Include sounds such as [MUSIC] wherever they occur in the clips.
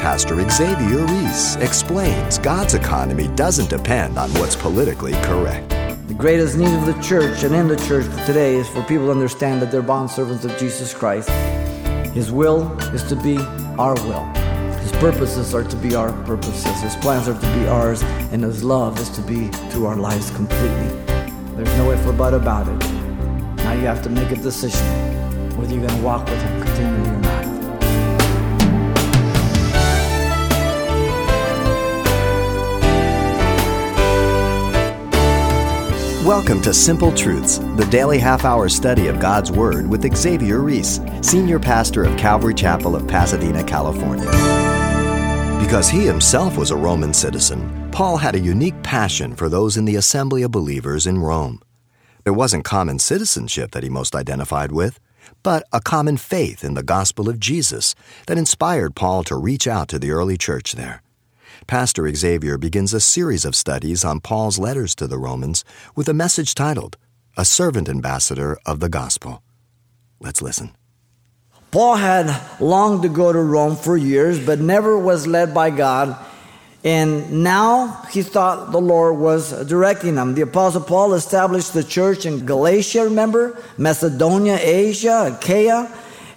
Pastor Xavier Reese explains God's economy doesn't depend on what's politically correct. The greatest need of the church and in the church today is for people to understand that they're bond servants of Jesus Christ. His will is to be our will. His purposes are to be our purposes. His plans are to be ours. And His love is to be through our lives completely. There's no if or but about it. Now you have to make a decision whether you're going to walk with Him continually or not. Welcome to Simple Truths, the daily half hour study of God's Word with Xavier Reese, Senior Pastor of Calvary Chapel of Pasadena, California. Because he himself was a Roman citizen, Paul had a unique passion for those in the assembly of believers in Rome. It wasn't common citizenship that he most identified with, but a common faith in the gospel of Jesus that inspired Paul to reach out to the early church there. Pastor Xavier begins a series of studies on Paul's letters to the Romans with a message titled, A Servant Ambassador of the Gospel. Let's listen. Paul had longed to go to Rome for years, but never was led by God. And now he thought the Lord was directing him. The Apostle Paul established the church in Galatia, remember? Macedonia, Asia, Achaia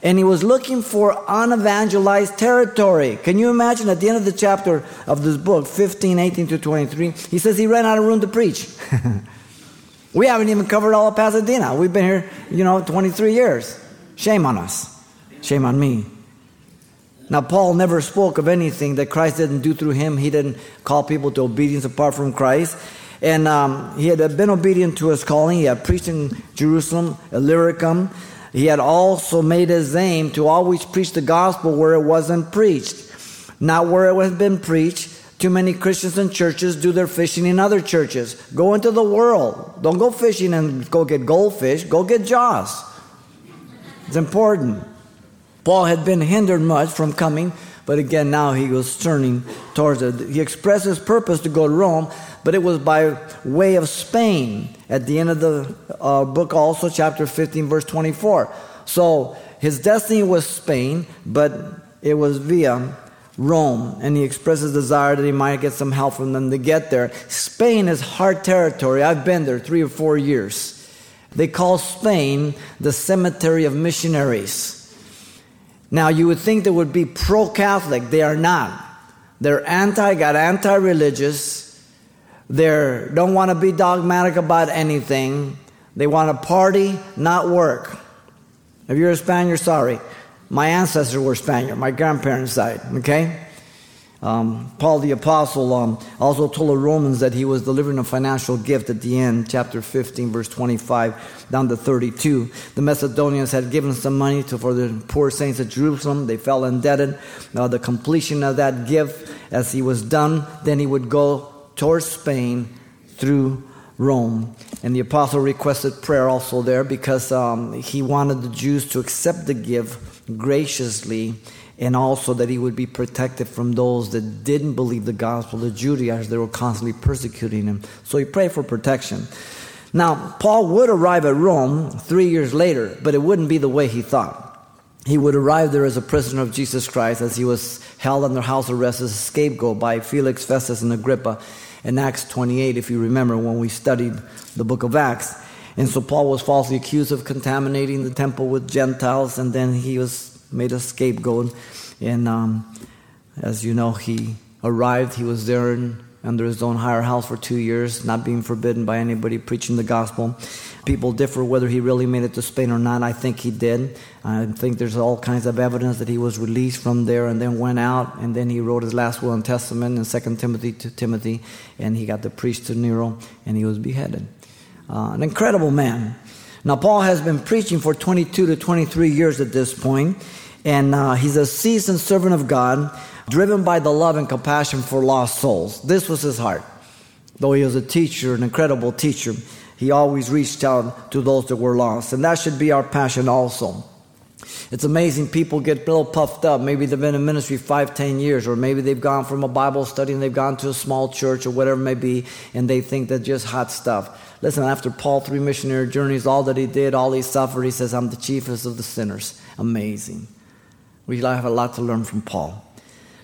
and he was looking for unevangelized territory. Can you imagine at the end of the chapter of this book, 15, 18 to 23, he says he ran out of room to preach. [LAUGHS] we haven't even covered all of Pasadena. We've been here, you know, 23 years. Shame on us. Shame on me. Now, Paul never spoke of anything that Christ didn't do through him. He didn't call people to obedience apart from Christ. And um, he had been obedient to his calling. He had preached in Jerusalem, Illyricum, he had also made his aim to always preach the gospel where it wasn't preached, not where it has been preached. Too many Christians and churches do their fishing in other churches. Go into the world. Don't go fishing and go get goldfish. Go get jaws. It's important. Paul had been hindered much from coming, but again, now he was turning towards it. He expressed his purpose to go to Rome, but it was by way of Spain at the end of the uh, book, also, chapter 15, verse 24. So his destiny was Spain, but it was via Rome, and he expressed his desire that he might get some help from them to get there. Spain is hard territory. I've been there three or four years. They call Spain the cemetery of missionaries. Now, you would think they would be pro Catholic. They are not. They're anti, got anti religious they don't want to be dogmatic about anything. They want to party, not work. If you're a Spaniard, sorry. My ancestors were Spaniard, my grandparents died, okay? Um, Paul the Apostle um, also told the Romans that he was delivering a financial gift at the end, chapter 15, verse 25 down to 32. The Macedonians had given some money to, for the poor saints at Jerusalem. They fell indebted. Now, the completion of that gift, as he was done, then he would go towards Spain through Rome. And the apostle requested prayer also there because um, he wanted the Jews to accept the gift graciously and also that he would be protected from those that didn't believe the gospel, the Judaizers that were constantly persecuting him. So he prayed for protection. Now, Paul would arrive at Rome three years later, but it wouldn't be the way he thought. He would arrive there as a prisoner of Jesus Christ as he was held under house arrest as a scapegoat by Felix, Festus, and Agrippa in Acts 28, if you remember when we studied the book of Acts. And so Paul was falsely accused of contaminating the temple with Gentiles, and then he was made a scapegoat. And um, as you know, he arrived, he was there in, under his own higher house for two years, not being forbidden by anybody preaching the gospel. People differ whether he really made it to Spain or not. I think he did. I think there's all kinds of evidence that he was released from there and then went out, and then he wrote his last will and testament in 2 Timothy to Timothy, and he got the priest to Nero, and he was beheaded. Uh, an incredible man. Now, Paul has been preaching for 22 to 23 years at this point, and uh, he's a seasoned servant of God, driven by the love and compassion for lost souls. This was his heart. Though he was a teacher, an incredible teacher, he always reached out to those that were lost. And that should be our passion also. It's amazing people get a little puffed up. Maybe they've been in ministry five, ten years, or maybe they've gone from a Bible study and they've gone to a small church or whatever it may be, and they think that's just hot stuff. Listen, after Paul, three missionary journeys, all that he did, all he suffered, he says, I'm the chiefest of the sinners. Amazing. We have a lot to learn from Paul.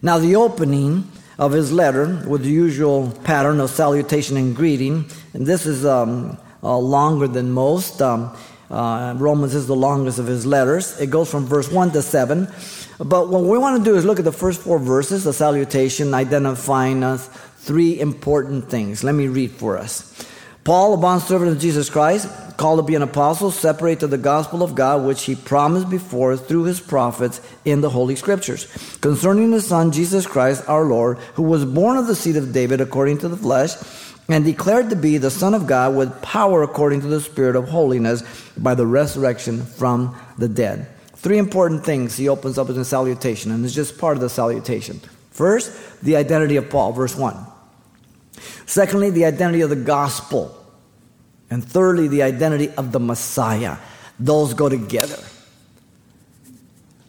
Now, the opening of his letter with the usual pattern of salutation and greeting, and this is um, uh, longer than most. Um, uh, Romans is the longest of his letters. It goes from verse 1 to 7. But what we want to do is look at the first four verses, the salutation, identifying us three important things. Let me read for us. Paul, a bondservant of Jesus Christ, called to be an apostle, separate to the gospel of God, which he promised before through his prophets in the Holy Scriptures, concerning the Son, Jesus Christ our Lord, who was born of the seed of David according to the flesh, and declared to be the Son of God with power according to the Spirit of holiness by the resurrection from the dead. Three important things he opens up in the salutation, and it's just part of the salutation. First, the identity of Paul, verse 1. Secondly, the identity of the gospel. And thirdly, the identity of the Messiah. Those go together.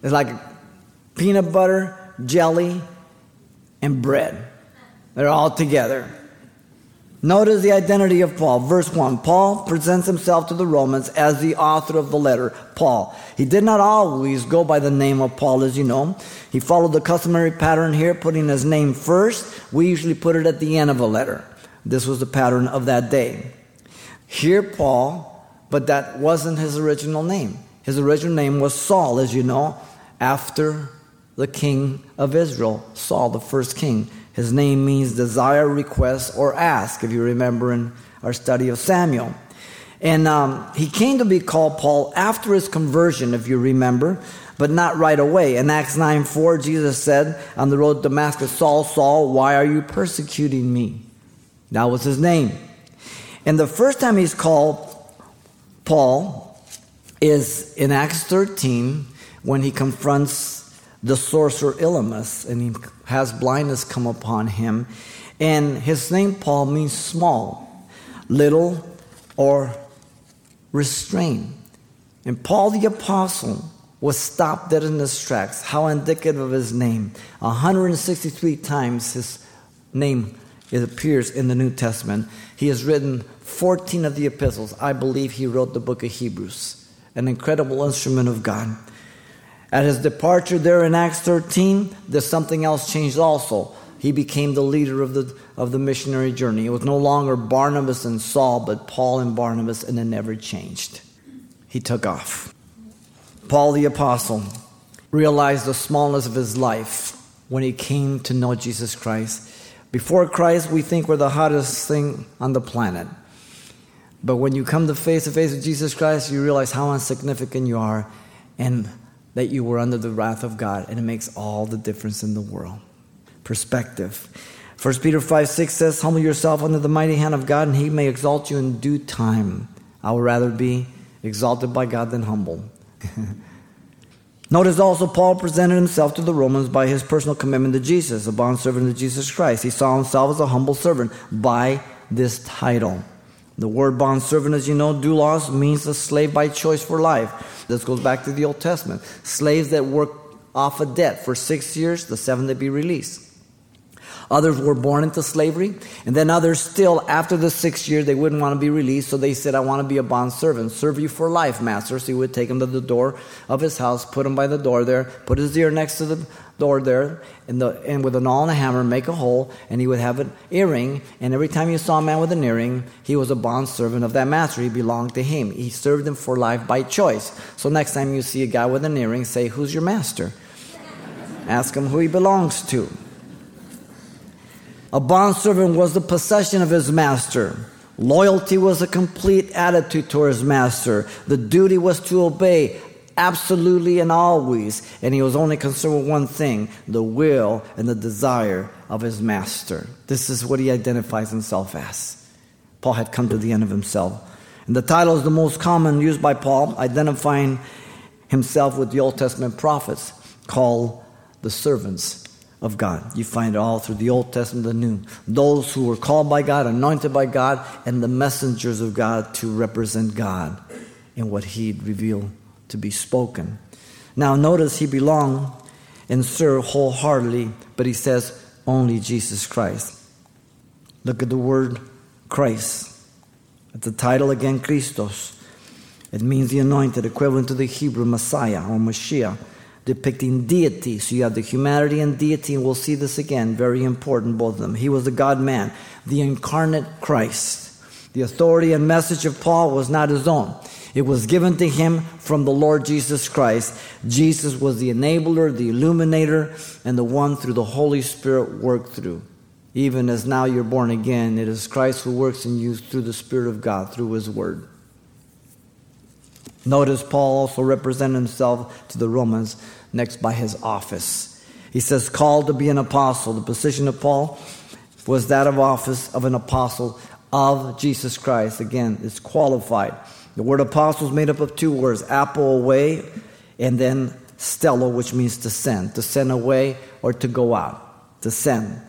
It's like peanut butter, jelly, and bread. They're all together. Notice the identity of Paul. Verse 1 Paul presents himself to the Romans as the author of the letter, Paul. He did not always go by the name of Paul, as you know. He followed the customary pattern here, putting his name first. We usually put it at the end of a letter. This was the pattern of that day. Here, Paul, but that wasn't his original name. His original name was Saul, as you know, after the king of Israel, Saul, the first king. His name means desire, request, or ask, if you remember in our study of Samuel. And um, he came to be called Paul after his conversion, if you remember, but not right away. In Acts 9 4, Jesus said on the road to Damascus, Saul, Saul, why are you persecuting me? That was his name. And the first time he's called Paul is in Acts 13 when he confronts the sorcerer Elymas and he has blindness come upon him. And his name, Paul, means small, little, or restrained. And Paul the Apostle was stopped dead in his tracks. How indicative of his name. 163 times his name it appears in the New Testament. He has written 14 of the epistles. I believe he wrote the book of Hebrews, an incredible instrument of God. At his departure there in Acts 13, there's something else changed also. He became the leader of the, of the missionary journey. It was no longer Barnabas and Saul, but Paul and Barnabas, and it never changed. He took off. Paul the Apostle realized the smallness of his life when he came to know Jesus Christ. Before Christ, we think we're the hottest thing on the planet. But when you come to face to face with Jesus Christ, you realize how insignificant you are and that you were under the wrath of God, and it makes all the difference in the world. Perspective. 1 Peter 5 6 says, Humble yourself under the mighty hand of God, and he may exalt you in due time. I would rather be exalted by God than humble. [LAUGHS] Notice also, Paul presented himself to the Romans by his personal commitment to Jesus, a bondservant of Jesus Christ. He saw himself as a humble servant by this title. The word bondservant, as you know, doulos, means a slave by choice for life. This goes back to the Old Testament. Slaves that work off a debt for six years, the seventh they be released. Others were born into slavery, and then others still, after the sixth year, they wouldn't want to be released, so they said, I want to be a bond servant. Serve you for life, master. So he would take him to the door of his house, put him by the door there, put his ear next to the door there, and, the, and with a nail and a hammer, make a hole, and he would have an earring. And every time you saw a man with an earring, he was a bond servant of that master. He belonged to him. He served him for life by choice. So next time you see a guy with an earring, say, Who's your master? Ask him who he belongs to. A bondservant was the possession of his master. Loyalty was a complete attitude toward his master. The duty was to obey absolutely and always. And he was only concerned with one thing the will and the desire of his master. This is what he identifies himself as. Paul had come to the end of himself. And the title is the most common used by Paul, identifying himself with the Old Testament prophets called the servants of God. You find it all through the Old Testament the New. Those who were called by God, anointed by God, and the messengers of God to represent God in what He revealed to be spoken. Now, notice he belonged and served wholeheartedly, but he says only Jesus Christ. Look at the word Christ. At the title again, Christos. It means the anointed, equivalent to the Hebrew Messiah or Mashiach. Depicting deity. So you have the humanity and deity, and we'll see this again. Very important, both of them. He was the God man, the incarnate Christ. The authority and message of Paul was not his own. It was given to him from the Lord Jesus Christ. Jesus was the enabler, the illuminator, and the one through the Holy Spirit worked through. Even as now you're born again, it is Christ who works in you through the Spirit of God, through his word. Notice Paul also represented himself to the Romans next by his office. He says, called to be an apostle. The position of Paul was that of office of an apostle of Jesus Christ. Again, it's qualified. The word apostle is made up of two words apo away and then stello, which means to send, to send away or to go out, to send.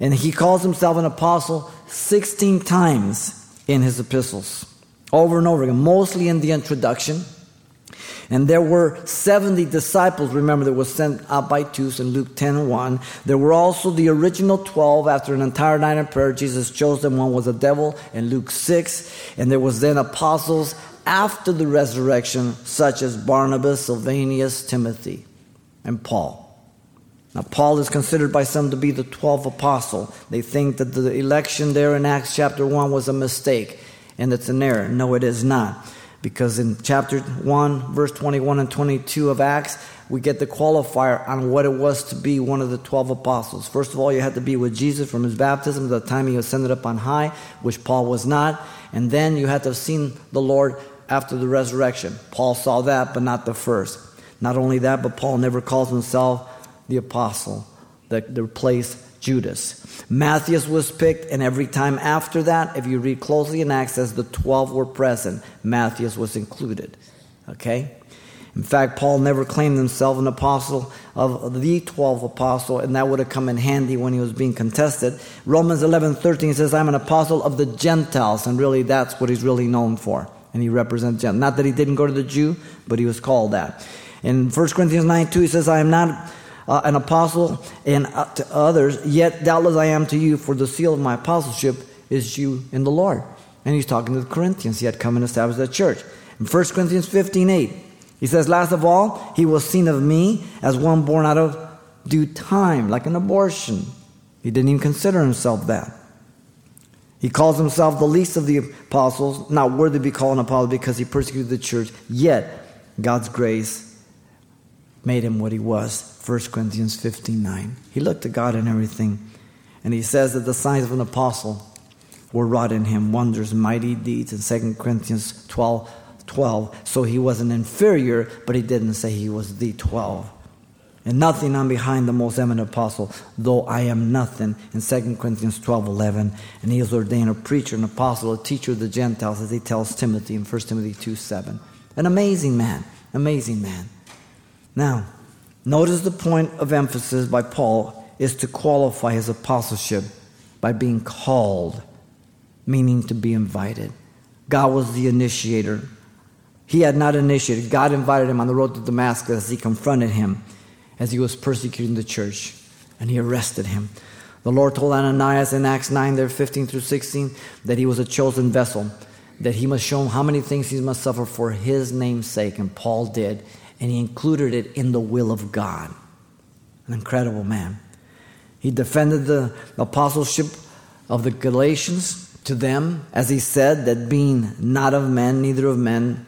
And he calls himself an apostle 16 times in his epistles, over and over again, mostly in the introduction. And there were 70 disciples, remember, that was sent out by twos in Luke 10 and 1. There were also the original 12 after an entire night of prayer. Jesus chose them. One was a devil in Luke 6. And there was then apostles after the resurrection, such as Barnabas, Silvanus, Timothy, and Paul. Now, Paul is considered by some to be the 12th apostle. They think that the election there in Acts chapter 1 was a mistake and it's an error. No, it is not. Because in chapter 1, verse 21 and 22 of Acts, we get the qualifier on what it was to be one of the 12 apostles. First of all, you had to be with Jesus from his baptism to the time he ascended up on high, which Paul was not. And then you had to have seen the Lord after the resurrection. Paul saw that, but not the first. Not only that, but Paul never calls himself the apostle that replaced Judas. Matthias was picked, and every time after that, if you read closely in Acts, as the 12 were present, Matthias was included. Okay? In fact, Paul never claimed himself an apostle of the 12 apostle, and that would have come in handy when he was being contested. Romans 11 13 says, I'm an apostle of the Gentiles, and really that's what he's really known for. And he represents Gentiles. Not that he didn't go to the Jew, but he was called that. In 1 Corinthians 9 2, he says, I am not uh, an apostle and uh, to others, yet doubtless I am to you, for the seal of my apostleship is you in the Lord. And he's talking to the Corinthians. He had come and established that church. In 1 Corinthians 15 8, he says, Last of all, he was seen of me as one born out of due time, like an abortion. He didn't even consider himself that. He calls himself the least of the apostles, not worthy to be called an apostle because he persecuted the church, yet God's grace made him what he was. 1 Corinthians 15 9. He looked to God in everything. And he says that the signs of an apostle were wrought in him, wonders, mighty deeds in 2 Corinthians 12 12. So he wasn't inferior, but he didn't say he was the 12. And nothing I'm behind the most eminent apostle, though I am nothing, in 2 Corinthians 12 11. And he is ordained a preacher, an apostle, a teacher of the Gentiles, as he tells Timothy in 1 Timothy 2 7. An amazing man, amazing man. Now, notice the point of emphasis by Paul is to qualify his apostleship by being called, meaning to be invited. God was the initiator. He had not initiated. God invited him on the road to Damascus as he confronted him as he was persecuting the church, and he arrested him. The Lord told Ananias in Acts 9, there 15 through 16, that he was a chosen vessel, that he must show him how many things he must suffer for his name's sake, and Paul did and he included it in the will of God. An incredible man. He defended the apostleship of the Galatians to them, as he said, that being not of men, neither of men,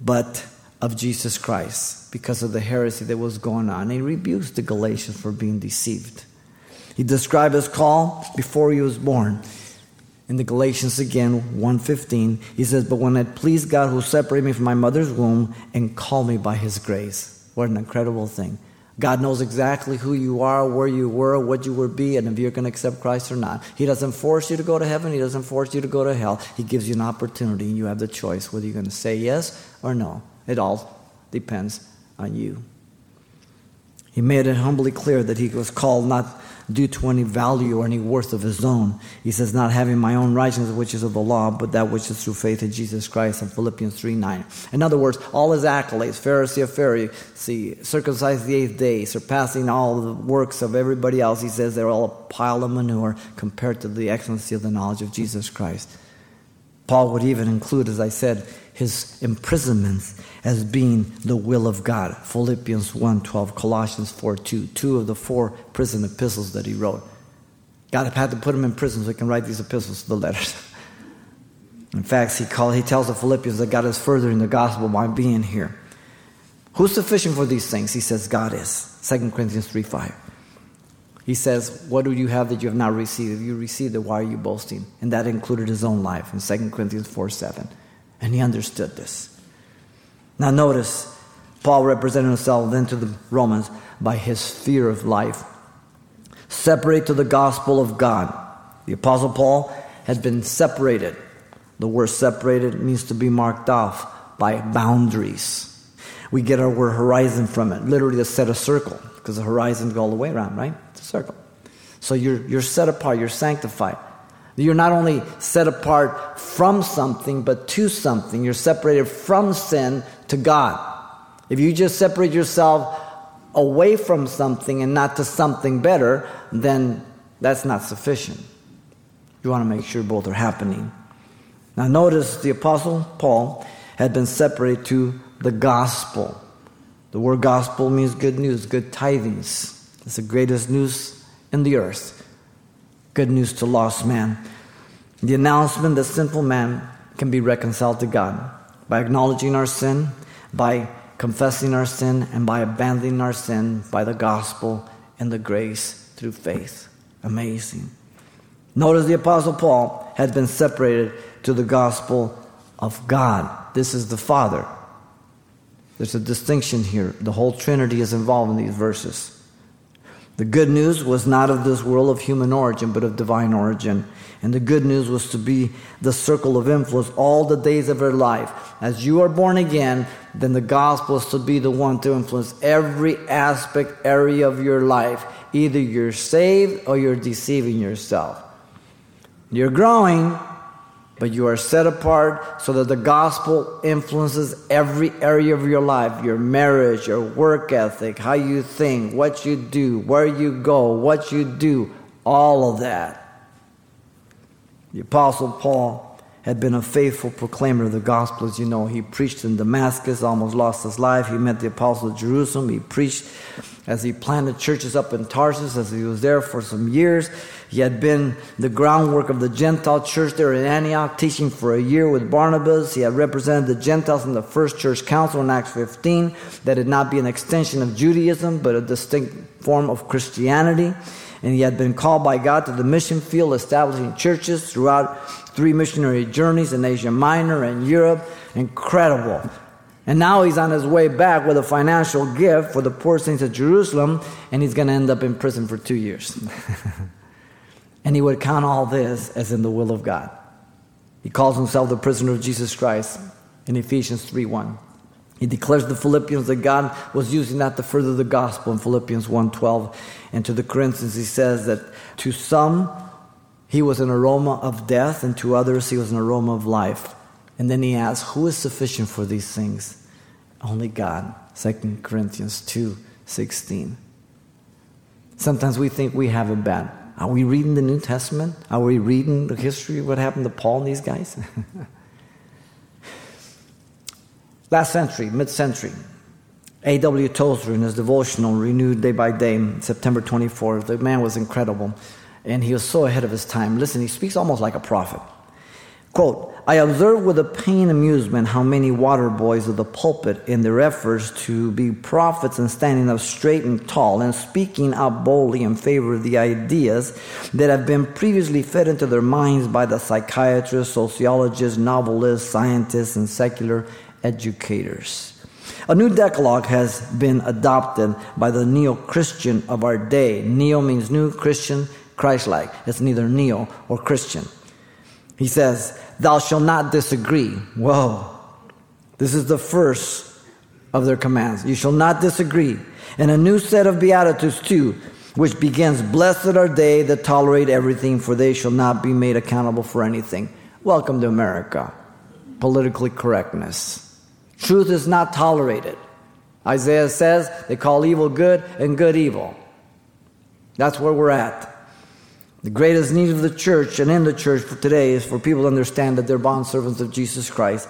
but of Jesus Christ, because of the heresy that was going on. He rebuked the Galatians for being deceived. He described his call before he was born in the Galatians again, 1.15, he says, But when it pleased God who separated me from my mother's womb and called me by his grace. What an incredible thing. God knows exactly who you are, where you were, what you will be, and if you're going to accept Christ or not. He doesn't force you to go to heaven. He doesn't force you to go to hell. He gives you an opportunity, and you have the choice whether you're going to say yes or no. It all depends on you. He made it humbly clear that he was called not due to any value or any worth of his own. He says, Not having my own righteousness, which is of the law, but that which is through faith in Jesus Christ in Philippians 3 9. In other words, all his accolades, Pharisee of Pharisee, circumcised the eighth day, surpassing all the works of everybody else, he says they're all a pile of manure compared to the excellency of the knowledge of Jesus Christ. Paul would even include, as I said, his imprisonments as being the will of God. Philippians 1:12, Colossians 4:2, two of the four prison epistles that he wrote. God had to put him in prison so he can write these epistles, the letters. [LAUGHS] In fact, he, call, he tells the Philippians that God is furthering the gospel by being here. Who's sufficient for these things? He says, God is. 2 Corinthians 3 5. He says, What do you have that you have not received? If you received it, why are you boasting? And that included his own life in 2 Corinthians 4 7. And he understood this. Now, notice, Paul represented himself then to the Romans by his fear of life. Separate to the gospel of God. The Apostle Paul had been separated. The word separated means to be marked off by boundaries. We get our word horizon from it, literally to set a circle, because the horizon goes all the way around, right? It's a circle. So you're, you're set apart, you're sanctified. You're not only set apart from something, but to something. You're separated from sin to God. If you just separate yourself away from something and not to something better, then that's not sufficient. You want to make sure both are happening. Now, notice the Apostle Paul had been separated to the gospel. The word gospel means good news, good tidings. It's the greatest news in the earth. Good news to lost man. The announcement that sinful man can be reconciled to God by acknowledging our sin, by confessing our sin, and by abandoning our sin by the gospel and the grace through faith. Amazing. Notice the Apostle Paul had been separated to the gospel of God. This is the Father. There's a distinction here. The whole Trinity is involved in these verses. The good news was not of this world of human origin, but of divine origin. And the good news was to be the circle of influence all the days of her life. As you are born again, then the gospel is to be the one to influence every aspect, area of your life. Either you're saved or you're deceiving yourself. You're growing, but you are set apart so that the gospel influences every area of your life your marriage, your work ethic, how you think, what you do, where you go, what you do, all of that. The Apostle Paul had been a faithful proclaimer of the gospel. As you know, he preached in Damascus, almost lost his life. He met the apostle of Jerusalem. He preached as he planted churches up in Tarsus, as he was there for some years. He had been the groundwork of the Gentile church there in Antioch, teaching for a year with Barnabas. He had represented the Gentiles in the first church council in Acts 15, that it not be an extension of Judaism, but a distinct form of Christianity and he had been called by God to the mission field, establishing churches throughout three missionary journeys in Asia Minor and Europe. Incredible. And now he's on his way back with a financial gift for the poor saints of Jerusalem, and he's going to end up in prison for two years. [LAUGHS] and he would count all this as in the will of God. He calls himself the prisoner of Jesus Christ in Ephesians 3 1. He declares to the Philippians that God was using that to further the gospel in Philippians 1:12. And to the Corinthians he says that to some he was an aroma of death and to others he was an aroma of life. And then he asks, who is sufficient for these things? Only God. 2 Corinthians 2:16. Sometimes we think we have it bad. Are we reading the New Testament? Are we reading the history of what happened to Paul and these guys? [LAUGHS] Last century, mid century, A.W. Tozer in his devotional, Renewed Day by Day, September 24th, the man was incredible and he was so ahead of his time. Listen, he speaks almost like a prophet. Quote, I observe with a pain amusement how many water boys of the pulpit, in their efforts to be prophets and standing up straight and tall and speaking out boldly in favor of the ideas that have been previously fed into their minds by the psychiatrists, sociologists, novelists, scientists, and secular educators. A new decalogue has been adopted by the neo Christian of our day. Neo means new, Christian, Christ like. It's neither neo or Christian. He says, Thou shalt not disagree. Whoa. This is the first of their commands. You shall not disagree. And a new set of Beatitudes, too, which begins Blessed are they that tolerate everything, for they shall not be made accountable for anything. Welcome to America. Politically correctness. Truth is not tolerated. Isaiah says they call evil good and good evil. That's where we're at. The greatest need of the church and in the church for today is for people to understand that they're bond servants of Jesus Christ.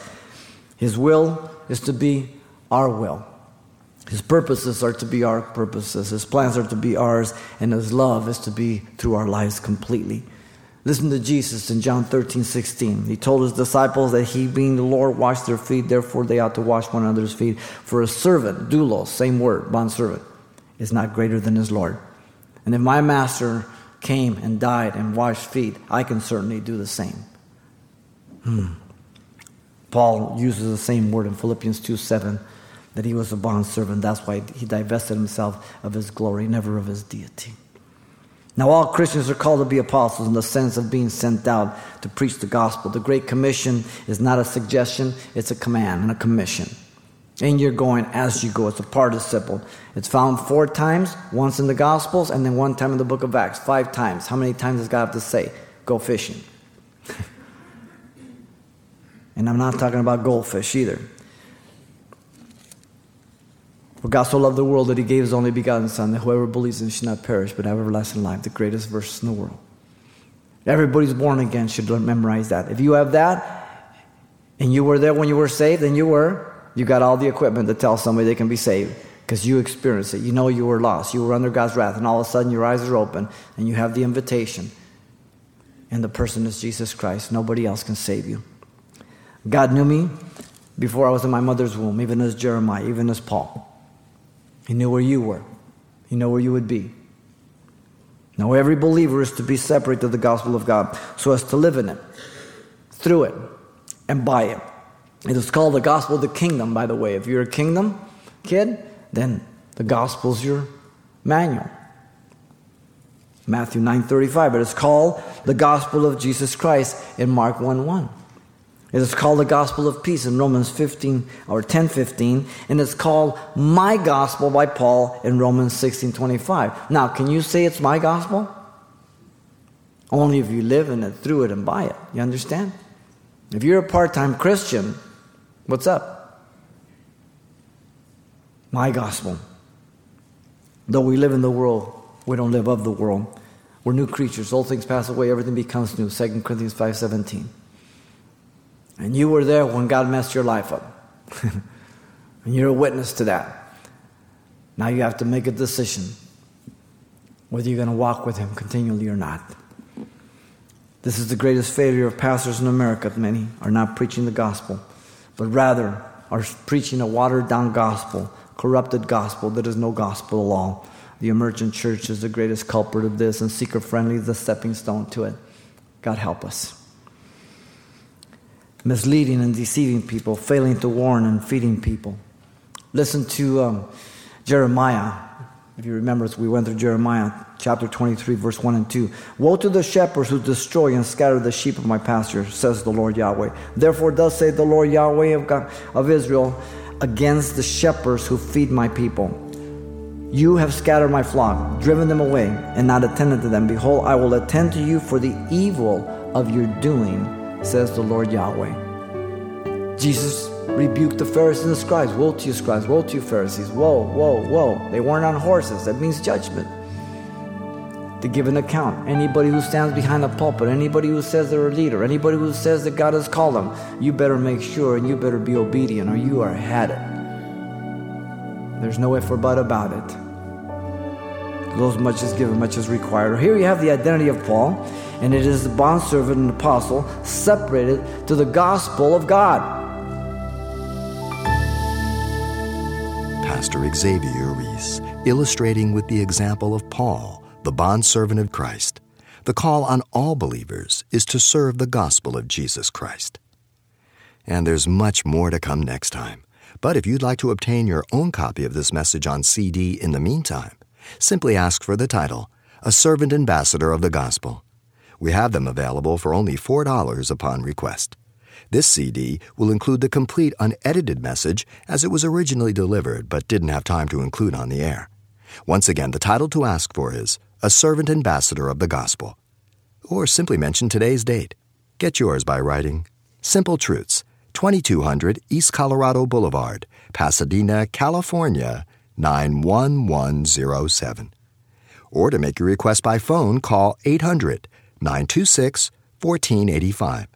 His will is to be our will. His purposes are to be our purposes. His plans are to be ours, and His love is to be through our lives completely. Listen to Jesus in John 13, 16. He told his disciples that he, being the Lord, washed their feet, therefore they ought to wash one another's feet. For a servant, doulos, same word, servant, is not greater than his Lord. And if my master came and died and washed feet, I can certainly do the same. Hmm. Paul uses the same word in Philippians 2 7 that he was a bond servant. That's why he divested himself of his glory, never of his deity. Now, all Christians are called to be apostles in the sense of being sent out to preach the gospel. The Great Commission is not a suggestion, it's a command and a commission. And you're going as you go. It's a participle. It's found four times, once in the Gospels, and then one time in the book of Acts. Five times. How many times does God have to say? Go fishing. [LAUGHS] and I'm not talking about goldfish either. For God so loved the world that he gave his only begotten Son, that whoever believes in him should not perish, but have everlasting life. The greatest verse in the world. Everybody's born again should memorize that. If you have that, and you were there when you were saved, then you were. You got all the equipment to tell somebody they can be saved because you experienced it. You know you were lost. You were under God's wrath, and all of a sudden your eyes are open and you have the invitation. And the person is Jesus Christ. Nobody else can save you. God knew me before I was in my mother's womb, even as Jeremiah, even as Paul. He knew where you were, He knew where you would be. Now, every believer is to be separate to the gospel of God so as to live in it, through it, and by it. It is called the gospel of the kingdom, by the way. If you're a kingdom kid, then the gospel's your manual. Matthew 9:35, it is called the gospel of Jesus Christ in Mark 1 1. It is called the gospel of peace in Romans 15 or 10:15, and it's called my gospel by Paul in Romans 16:25. Now, can you say it's my gospel? Only if you live in it, through it, and by it. You understand? If you're a part-time Christian, what's up? My gospel. Though we live in the world, we don't live of the world. We're new creatures. Old things pass away, everything becomes new. 2 Corinthians 5:17. And you were there when God messed your life up. [LAUGHS] and you're a witness to that. Now you have to make a decision whether you're going to walk with Him continually or not. This is the greatest failure of pastors in America. Many are not preaching the gospel, but rather are preaching a watered down gospel, corrupted gospel that is no gospel at all. The emergent church is the greatest culprit of this, and seeker friendly is the stepping stone to it. God help us misleading and deceiving people, failing to warn and feeding people. Listen to um, Jeremiah. If you remember, we went through Jeremiah chapter 23, verse 1 and 2. Woe to the shepherds who destroy and scatter the sheep of my pasture, says the Lord Yahweh. Therefore, thus say the Lord Yahweh of, God, of Israel against the shepherds who feed my people. You have scattered my flock, driven them away, and not attended to them. Behold, I will attend to you for the evil of your doing says the Lord Yahweh. Jesus rebuked the Pharisees and the scribes. Woe to you, scribes! Woe to you, Pharisees! Woe, woe, woe! They weren't on horses. That means judgment. To give an account. Anybody who stands behind a pulpit, anybody who says they're a leader, anybody who says that God has called them, you better make sure and you better be obedient or you are headed. There's no if or but about it. Those much is given, much is required. Here you have the identity of Paul and it is the bondservant and apostle separated to the gospel of God. Xavier Reese, illustrating with the example of Paul, the bondservant of Christ. The call on all believers is to serve the gospel of Jesus Christ. And there's much more to come next time. But if you'd like to obtain your own copy of this message on CD in the meantime, simply ask for the title, A Servant Ambassador of the Gospel. We have them available for only $4 upon request. This CD will include the complete unedited message as it was originally delivered but didn't have time to include on the air. Once again, the title to ask for is A Servant Ambassador of the Gospel. Or simply mention today's date. Get yours by writing Simple Truths, 2200 East Colorado Boulevard, Pasadena, California, 91107. Or to make your request by phone, call 800 926 1485.